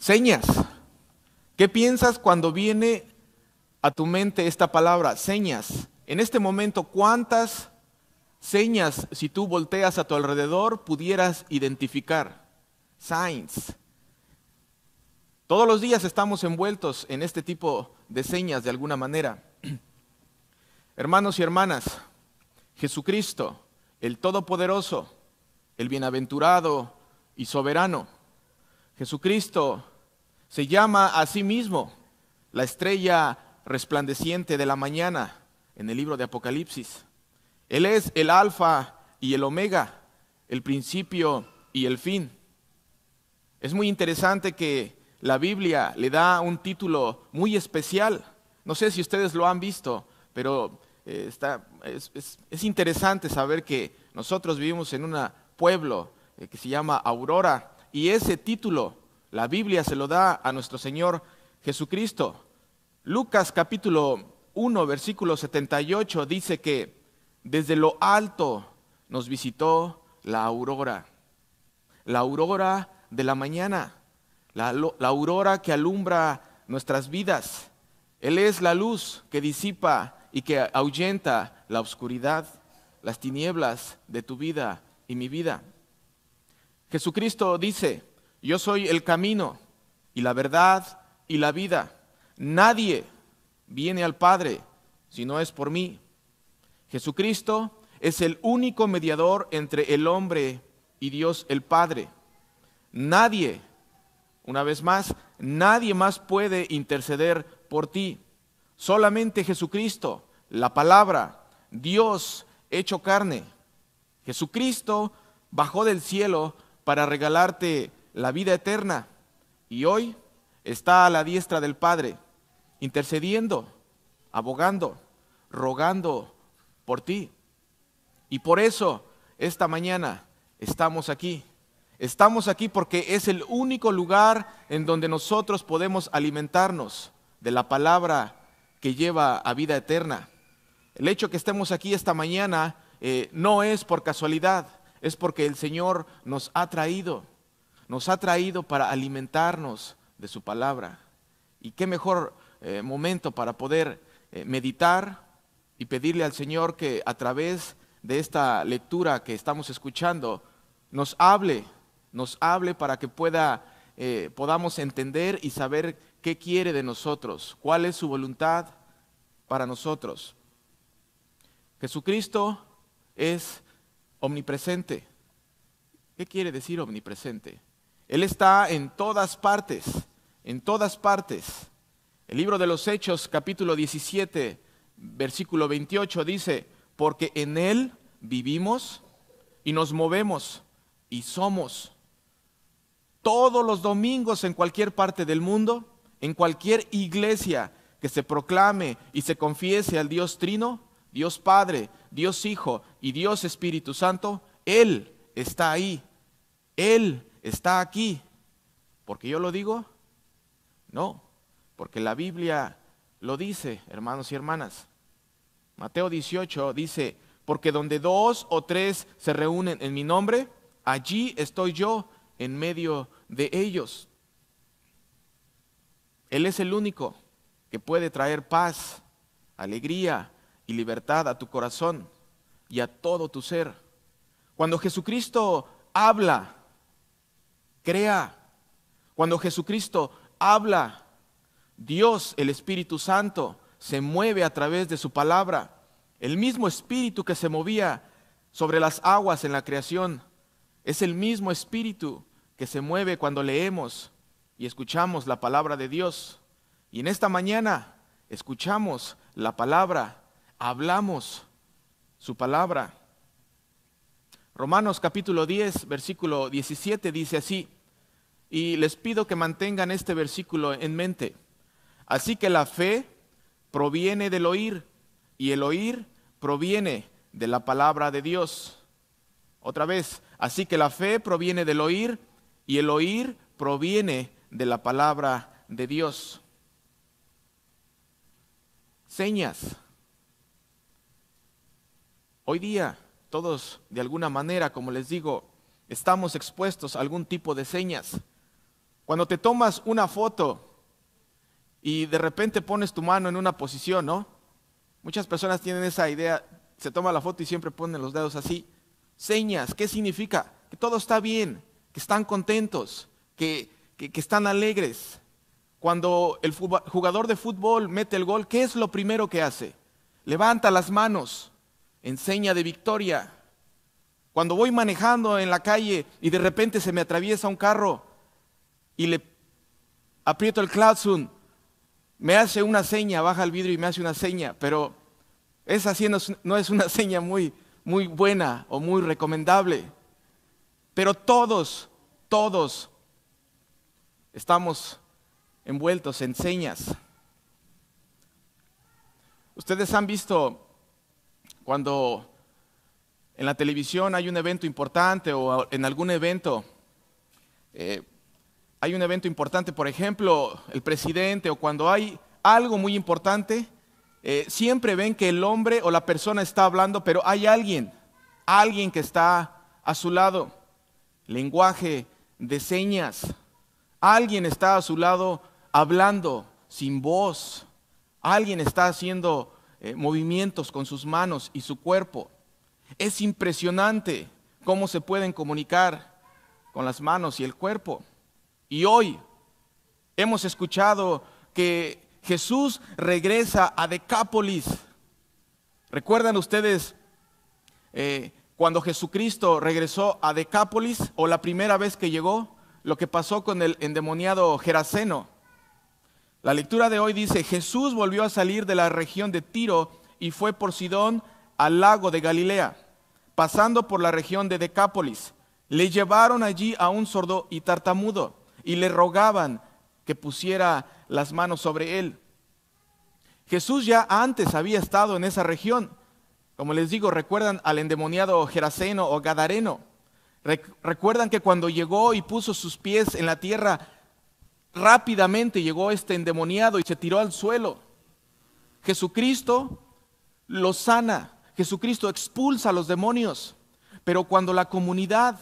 Señas. ¿Qué piensas cuando viene a tu mente esta palabra, señas? En este momento, ¿cuántas señas, si tú volteas a tu alrededor, pudieras identificar? Signs. Todos los días estamos envueltos en este tipo de señas de alguna manera. Hermanos y hermanas, Jesucristo, el Todopoderoso, el Bienaventurado y Soberano, Jesucristo se llama a sí mismo la estrella resplandeciente de la mañana en el libro de Apocalipsis. Él es el alfa y el omega, el principio y el fin. Es muy interesante que la Biblia le da un título muy especial. No sé si ustedes lo han visto, pero eh, está, es, interesante saber que nosotros vivimos en un pueblo eh, que se llama Aurora y ese título la Biblia se lo da a nuestro Señor Jesucristo. Lucas capítulo 1, versículo 78 dice que desde lo alto nos visitó la aurora, la aurora de la mañana, la, aurora que alumbra nuestras vidas. Él es la luz que disipa y que ahuyenta la oscuridad, las tinieblas de tu vida y mi vida. Jesucristo dice, yo soy el camino y la verdad y la vida. Nadie viene al Padre si no es por mí. Jesucristo es el único mediador entre el hombre y Dios el Padre. Nadie, una vez más, nadie más puede interceder por ti. Solamente Jesucristo, la palabra, Dios hecho carne. Jesucristo bajó del cielo para regalarte la vida eterna y hoy está a la diestra del Padre, intercediendo, abogando, rogando por ti. Y por eso esta mañana estamos aquí. Estamos aquí porque es el único lugar en donde nosotros podemos alimentarnos de la palabra que lleva a vida eterna. El hecho que estemos aquí esta mañana eh, no es por casualidad, es porque el Señor nos ha traído nos ha traído para alimentarnos de su palabra. Y qué mejor eh, momento para poder eh, meditar y pedirle al Señor que a través de esta lectura que estamos escuchando nos hable, nos hable para que pueda, eh, podamos entender y saber qué quiere de nosotros, cuál es su voluntad para nosotros. Jesucristo es omnipresente. ¿Qué quiere decir omnipresente? Él está en todas partes, en todas partes. El libro de los Hechos, capítulo 17, versículo 28 dice, porque en Él vivimos y nos movemos y somos. Todos los domingos en cualquier parte del mundo, en cualquier iglesia que se proclame y se confiese al Dios Trino, Dios Padre, Dios Hijo y Dios Espíritu Santo, Él está ahí. Él está aquí. ¿Porque yo lo digo? No, porque la Biblia lo dice, hermanos y hermanas. Mateo 18 dice, porque donde dos o tres se reúnen en mi nombre, allí estoy yo en medio de ellos. Él es el único que puede traer paz, alegría y libertad a tu corazón y a todo tu ser. Cuando Jesucristo habla, crea. Cuando Jesucristo habla, Dios, el Espíritu Santo, se mueve a través de su palabra. El mismo Espíritu que se movía sobre las aguas en la creación es el mismo Espíritu que se mueve cuando leemos y escuchamos la palabra de Dios. Y en esta mañana escuchamos la palabra, hablamos su palabra. Romanos capítulo 10, versículo 17 dice así, y les pido que mantengan este versículo en mente. Así que la fe proviene del oír y el oír proviene de la palabra de Dios. Otra vez, así que la fe proviene del oír y el oír proviene de la palabra de Dios. Señas. Hoy día todos, de alguna manera, como les digo, estamos expuestos a algún tipo de señas. Cuando te tomas una foto y de repente pones tu mano en una posición, ¿no? Muchas personas tienen esa idea, se toma la foto y siempre ponen los dedos así. Señas, ¿qué significa? Que todo está bien, que están contentos, que, que, están alegres. Cuando el jugador de fútbol mete el gol, ¿qué es lo primero que hace? Levanta las manos en seña de victoria. Cuando voy manejando en la calle y de repente se me atraviesa un carro y le aprieto el claxon, me hace una seña, baja el vidrio y me hace una seña, pero esa sí no es una seña muy buena o muy recomendable. Pero todos, todos estamos envueltos en señas. Ustedes han visto cuando en la televisión hay un evento importante o en algún evento, eh, hay un evento importante, por ejemplo, el presidente o cuando hay algo muy importante, eh, siempre ven que el hombre o la persona está hablando, pero hay alguien, alguien que está a su lado. Lenguaje de señas. Alguien está a su lado hablando sin voz. Alguien está haciendo eh, movimientos con sus manos y su cuerpo. Es impresionante cómo se pueden comunicar con las manos y el cuerpo. Y hoy hemos escuchado que Jesús regresa a Decápolis. ¿Recuerdan ustedes eh, cuando Jesucristo regresó a Decápolis o la primera vez que llegó? Lo que pasó con el endemoniado Geraseno. La lectura de hoy dice, Jesús volvió a salir de la región de Tiro y fue por Sidón al lago de Galilea, pasando por la región de Decápolis. Le llevaron allí a un sordo y tartamudo y le rogaban que pusiera las manos sobre él. Jesús ya antes había estado en esa región. Como les digo, recuerdan al endemoniado Geraseno o Gadareno. Recuerdan que cuando llegó y puso sus pies en la tierra, rápidamente llegó este endemoniado y se tiró al suelo. Jesucristo lo sana, Jesucristo expulsa a los demonios, pero cuando la comunidad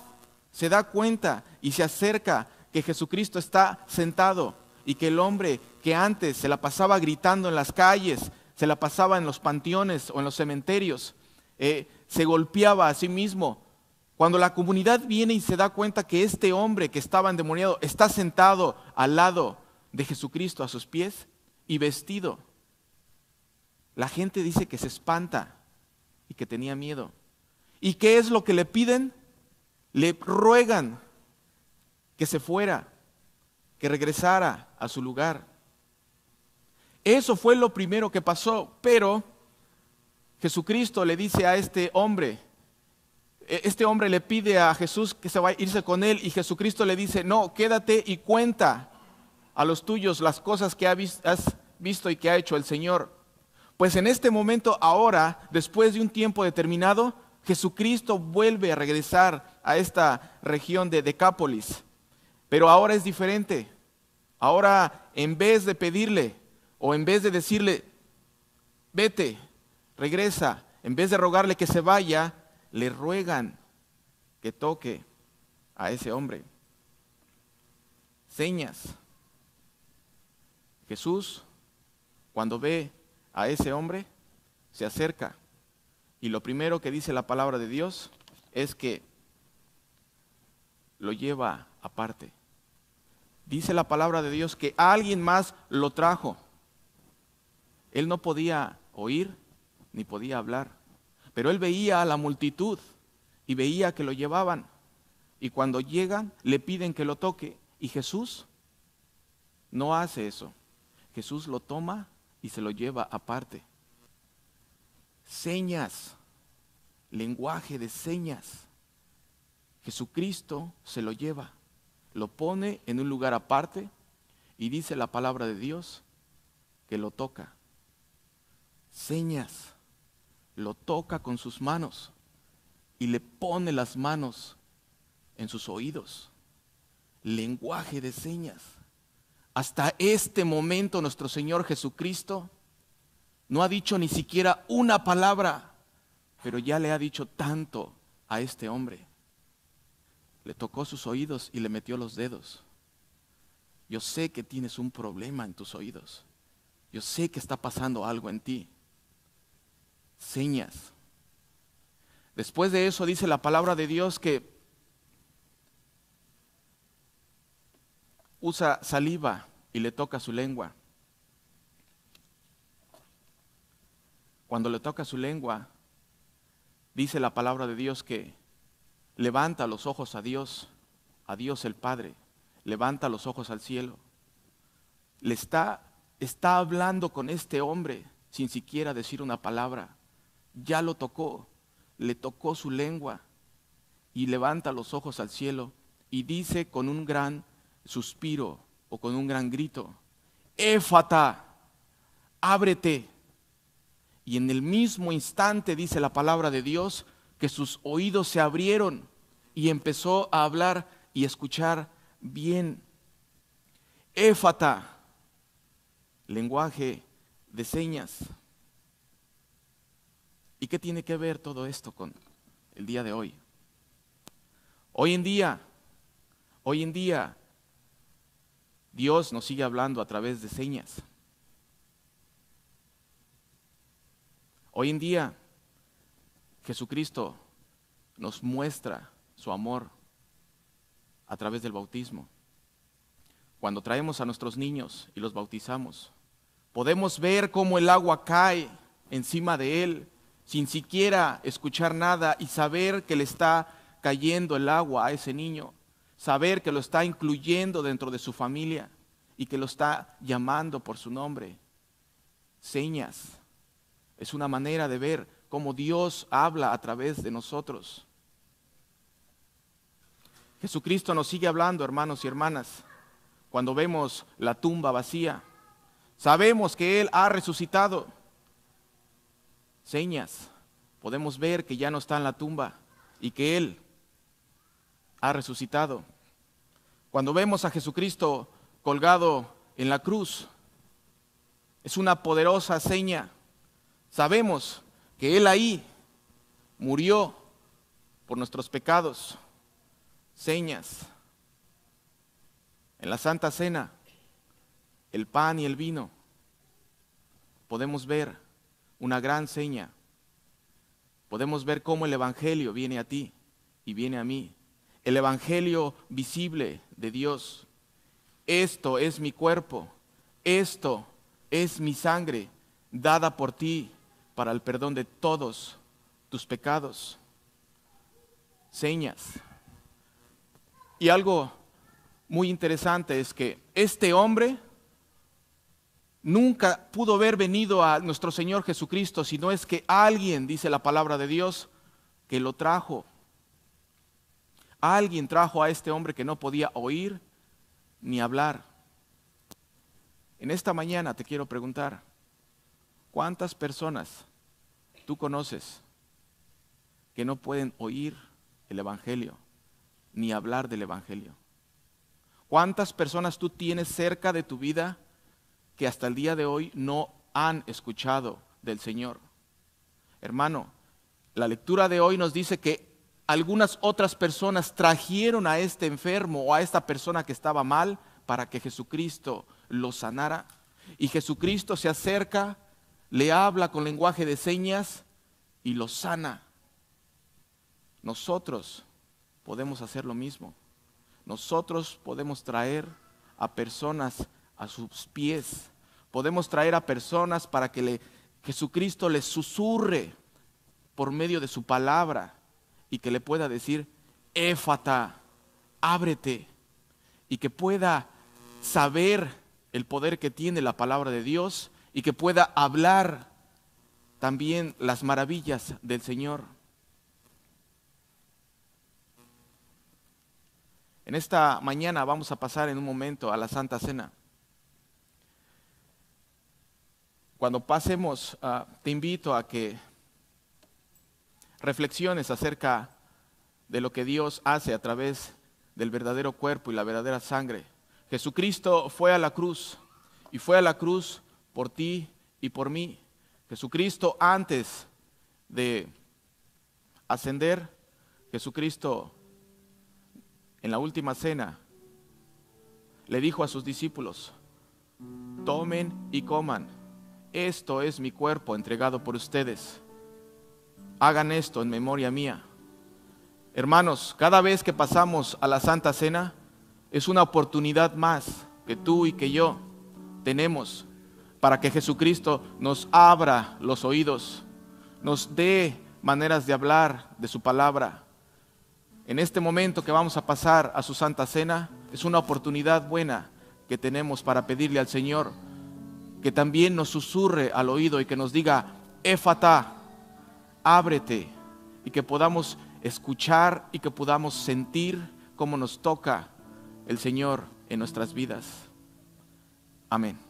se da cuenta y se acerca que Jesucristo está sentado y que el hombre que antes se la pasaba gritando en las calles, se la pasaba en los panteones o en los cementerios, eh, se golpeaba a sí mismo. Cuando la comunidad viene y se da cuenta que este hombre que estaba endemoniado está sentado al lado de Jesucristo a sus pies y vestido, la gente dice que se espanta y que tenía miedo. ¿Y qué es lo que le piden? Le ruegan que se fuera, que regresara a su lugar. Eso fue lo primero que pasó, pero Jesucristo le dice a este hombre, este hombre le pide a Jesús que se vaya a irse con él y Jesucristo le dice, no, quédate y cuenta a los tuyos las cosas que has visto y que ha hecho el Señor. Pues en este momento, ahora, después de un tiempo determinado, Jesucristo vuelve a regresar a esta región de Decápolis. Pero ahora es diferente. Ahora, en vez de pedirle o en vez de decirle, vete, regresa, en vez de rogarle que se vaya, le ruegan que toque a ese hombre. Señas. Jesús, cuando ve a ese hombre, se acerca y lo primero que dice la palabra de Dios es que lo lleva aparte dice la palabra de Dios que alguien más lo trajo. Él no podía oír ni podía hablar, pero él veía a la multitud y veía que lo llevaban. Y cuando llegan, le piden que lo toque. Y Jesús no hace eso. Jesús lo toma y se lo lleva aparte. Señas, lenguaje de señas. Jesucristo se lo lleva lo pone en un lugar aparte y dice la palabra de Dios que lo toca. Señas, lo toca con sus manos y le pone las manos en sus oídos. Lenguaje de señas. Hasta este momento nuestro Señor Jesucristo no ha dicho ni siquiera una palabra, pero ya le ha dicho tanto a este hombre le tocó sus oídos y le metió los dedos. Yo sé que tienes un problema en tus oídos. Yo sé que está pasando algo en ti. Señas. Después de eso dice la palabra de Dios que usa saliva y le toca su lengua. Cuando le toca su lengua, dice la palabra de Dios que levanta los ojos a Dios, a Dios el Padre, levanta los ojos al cielo. Le está, está hablando con este hombre sin siquiera decir una palabra. Ya lo tocó, le tocó su lengua y levanta los ojos al cielo y dice con un gran suspiro o con un gran grito, Éfata, ábrete. Y en el mismo instante dice la palabra de Dios que sus oídos se abrieron y empezó a hablar y escuchar bien. Éfata, lenguaje de señas. ¿Y qué tiene que ver todo esto con el día de hoy? Hoy en día, hoy en día Dios nos sigue hablando a través de señas. Hoy en día, Jesucristo nos muestra su amor a través del bautismo. Cuando traemos a nuestros niños y los bautizamos, podemos ver cómo el agua cae encima de él sin siquiera escuchar nada y saber que le está cayendo el agua a ese niño saber que lo está incluyendo dentro de su familia y que lo está llamando por su nombre. Señas. Es una manera de ver cómo Dios habla a través de nosotros. Jesucristo nos sigue hablando, hermanos y hermanas, cuando vemos la tumba vacía. Sabemos que Él ha resucitado. Señas. Podemos ver que ya no está en la tumba y que Él ha resucitado. Cuando vemos a Jesucristo colgado en la cruz, es una poderosa seña. Sabemos que Él ahí murió por nuestros pecados. Señas. En la Santa Cena, el pan y el vino, podemos ver una gran seña. Podemos ver cómo el Evangelio viene a ti y viene a mí el Evangelio visible de Dios. Esto es mi cuerpo, esto es mi sangre dada por ti para el perdón de todos tus pecados. Señas. Y algo muy interesante es que este hombre nunca pudo haber venido a nuestro Señor Jesucristo, sino es que alguien, dice la palabra de Dios, que lo trajo Alguien trajo a este hombre que no podía oír ni hablar. En esta mañana te quiero preguntar, ¿cuántas personas tú conoces que no pueden oír el Evangelio ni hablar del Evangelio? ¿Cuántas personas tú tienes cerca de tu vida que hasta el día de hoy no han escuchado del Señor? Hermano, la lectura de hoy nos dice que algunas otras personas trajeron a este enfermo o a esta persona que estaba mal para que Jesucristo lo sanara. Y Jesucristo se acerca, le habla con lenguaje de señas y lo sana. Nosotros podemos hacer lo mismo. Nosotros podemos traer a personas a sus pies. Podemos traer a personas para que Jesucristo les susurre por medio de su palabra y que le pueda decir, éfata, ábrete, y que pueda saber el poder que tiene la palabra de Dios y que pueda hablar también las maravillas del Señor. En esta mañana vamos a pasar en un momento a la Santa Cena. Cuando pasemos, ah, te invito a que reflexiones acerca de lo que Dios hace a través del verdadero cuerpo y la verdadera sangre. Jesucristo fue a la cruz y fue a la cruz por ti y por mí. Jesucristo antes de ascender, Jesucristo en la última cena le dijo a sus discípulos, tomen y coman, esto es mi cuerpo entregado por ustedes. Hagan esto en memoria mía. Hermanos, cada vez que pasamos a la Santa Cena, es una oportunidad más que tú y que yo tenemos para que Jesucristo nos abra los oídos, nos dé maneras de hablar de su palabra. En este momento que vamos a pasar a su Santa Cena, es una oportunidad buena que tenemos para pedirle al Señor que también nos susurre al oído y que nos diga, éfata, ábrete, y que podamos escuchar y que podamos sentir cómo nos toca el Señor en nuestras vidas. Amén.